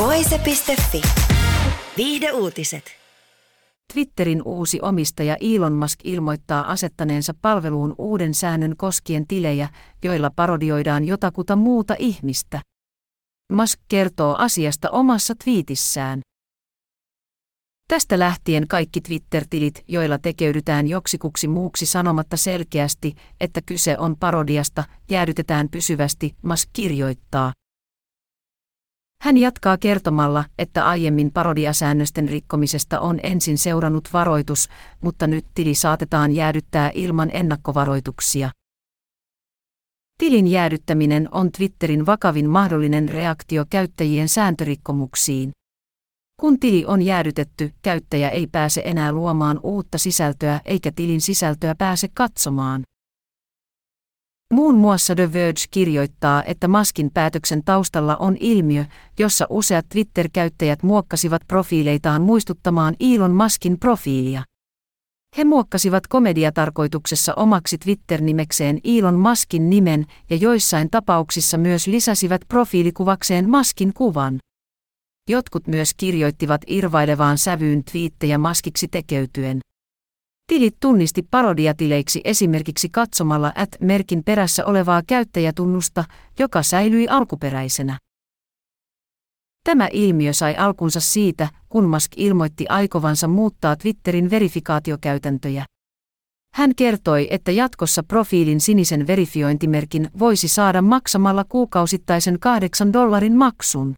Voise.fi. Viihde uutiset. Twitterin uusi omistaja Elon Musk ilmoittaa asettaneensa palveluun uuden säännön koskien tilejä, joilla parodioidaan jotakuta muuta ihmistä. Musk kertoo asiasta omassa twiitissään. Tästä lähtien kaikki Twitter-tilit, joilla tekeydytään joksikuksi muuksi sanomatta selkeästi, että kyse on parodiasta, jäädytetään pysyvästi, Musk kirjoittaa. Hän jatkaa kertomalla, että aiemmin parodiasäännösten rikkomisesta on ensin seurannut varoitus, mutta nyt tili saatetaan jäädyttää ilman ennakkovaroituksia. Tilin jäädyttäminen on Twitterin vakavin mahdollinen reaktio käyttäjien sääntörikkomuksiin. Kun tili on jäädytetty, käyttäjä ei pääse enää luomaan uutta sisältöä eikä tilin sisältöä pääse katsomaan. Muun muassa The Verge kirjoittaa, että Maskin päätöksen taustalla on ilmiö, jossa useat Twitter-käyttäjät muokkasivat profiileitaan muistuttamaan Elon Maskin profiilia. He muokkasivat komediatarkoituksessa omaksi Twitter-nimekseen Elon Maskin nimen ja joissain tapauksissa myös lisäsivät profiilikuvakseen Maskin kuvan. Jotkut myös kirjoittivat irvailevaan sävyyn twiittejä maskiksi tekeytyen. Tilit tunnisti parodiatileiksi esimerkiksi katsomalla at-merkin perässä olevaa käyttäjätunnusta, joka säilyi alkuperäisenä. Tämä ilmiö sai alkunsa siitä, kun Musk ilmoitti aikovansa muuttaa Twitterin verifikaatiokäytäntöjä. Hän kertoi, että jatkossa profiilin sinisen verifiointimerkin voisi saada maksamalla kuukausittaisen 8 dollarin maksun.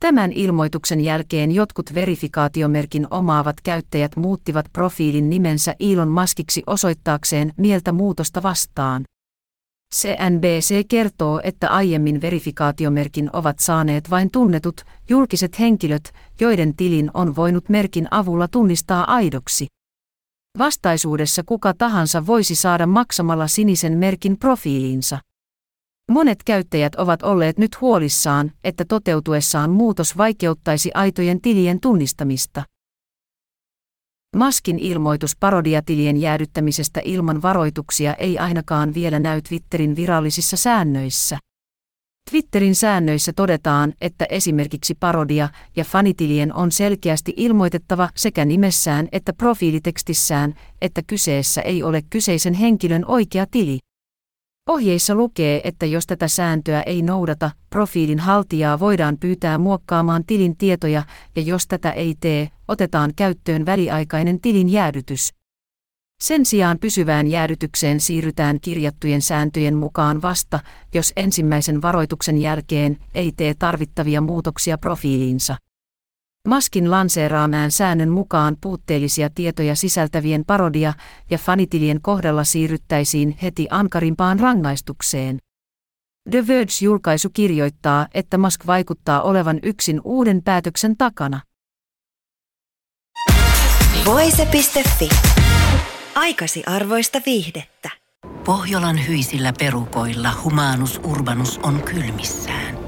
Tämän ilmoituksen jälkeen jotkut verifikaatiomerkin omaavat käyttäjät muuttivat profiilin nimensä Elon Muskiksi osoittaakseen mieltä muutosta vastaan. CNBC kertoo, että aiemmin verifikaatiomerkin ovat saaneet vain tunnetut, julkiset henkilöt, joiden tilin on voinut merkin avulla tunnistaa aidoksi. Vastaisuudessa kuka tahansa voisi saada maksamalla sinisen merkin profiiliinsa. Monet käyttäjät ovat olleet nyt huolissaan, että toteutuessaan muutos vaikeuttaisi aitojen tilien tunnistamista. Maskin ilmoitus parodiatilien jäädyttämisestä ilman varoituksia ei ainakaan vielä näy Twitterin virallisissa säännöissä. Twitterin säännöissä todetaan, että esimerkiksi parodia ja fanitilien on selkeästi ilmoitettava sekä nimessään että profiilitekstissään, että kyseessä ei ole kyseisen henkilön oikea tili. Ohjeissa lukee, että jos tätä sääntöä ei noudata, profiilin haltijaa voidaan pyytää muokkaamaan tilin tietoja, ja jos tätä ei tee, otetaan käyttöön väliaikainen tilin jäädytys. Sen sijaan pysyvään jäädytykseen siirrytään kirjattujen sääntöjen mukaan vasta, jos ensimmäisen varoituksen jälkeen ei tee tarvittavia muutoksia profiiliinsa. Maskin lanseeraamään säännön mukaan puutteellisia tietoja sisältävien parodia- ja fanitilien kohdalla siirryttäisiin heti ankarimpaan rangaistukseen. The Verge-julkaisu kirjoittaa, että Musk vaikuttaa olevan yksin uuden päätöksen takana. Voise.fi. Aikasi arvoista viihdettä. Pohjolan hyisillä perukoilla humanus urbanus on kylmissään.